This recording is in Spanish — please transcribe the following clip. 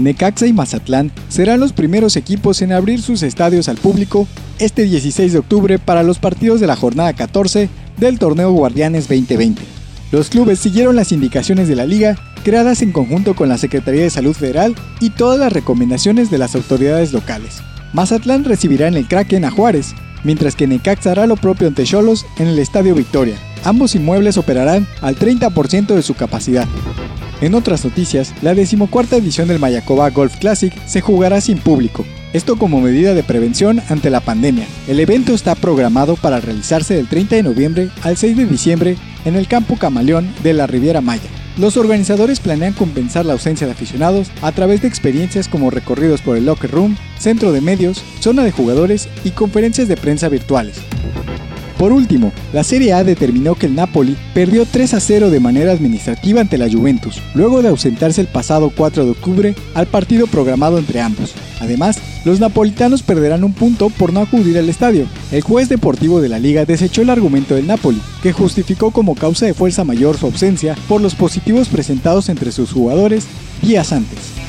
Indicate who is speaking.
Speaker 1: Necaxa y Mazatlán serán los primeros equipos en abrir sus estadios al público este 16 de octubre para los partidos de la jornada 14 del torneo Guardianes 2020. Los clubes siguieron las indicaciones de la liga creadas en conjunto con la Secretaría de Salud Federal y todas las recomendaciones de las autoridades locales. Mazatlán recibirá en el Kraken a Juárez, mientras que Necaxa hará lo propio ante Cholos en el Estadio Victoria. Ambos inmuebles operarán al 30% de su capacidad. En otras noticias, la decimocuarta edición del Mayacoba Golf Classic se jugará sin público, esto como medida de prevención ante la pandemia. El evento está programado para realizarse del 30 de noviembre al 6 de diciembre en el campo Camaleón de la Riviera Maya. Los organizadores planean compensar la ausencia de aficionados a través de experiencias como recorridos por el locker room, centro de medios, zona de jugadores y conferencias de prensa virtuales. Por último, la Serie A determinó que el Napoli perdió 3 a 0 de manera administrativa ante la Juventus, luego de ausentarse el pasado 4 de octubre al partido programado entre ambos. Además, los napolitanos perderán un punto por no acudir al estadio. El juez deportivo de la liga desechó el argumento del Napoli, que justificó como causa de fuerza mayor su ausencia por los positivos presentados entre sus jugadores días antes.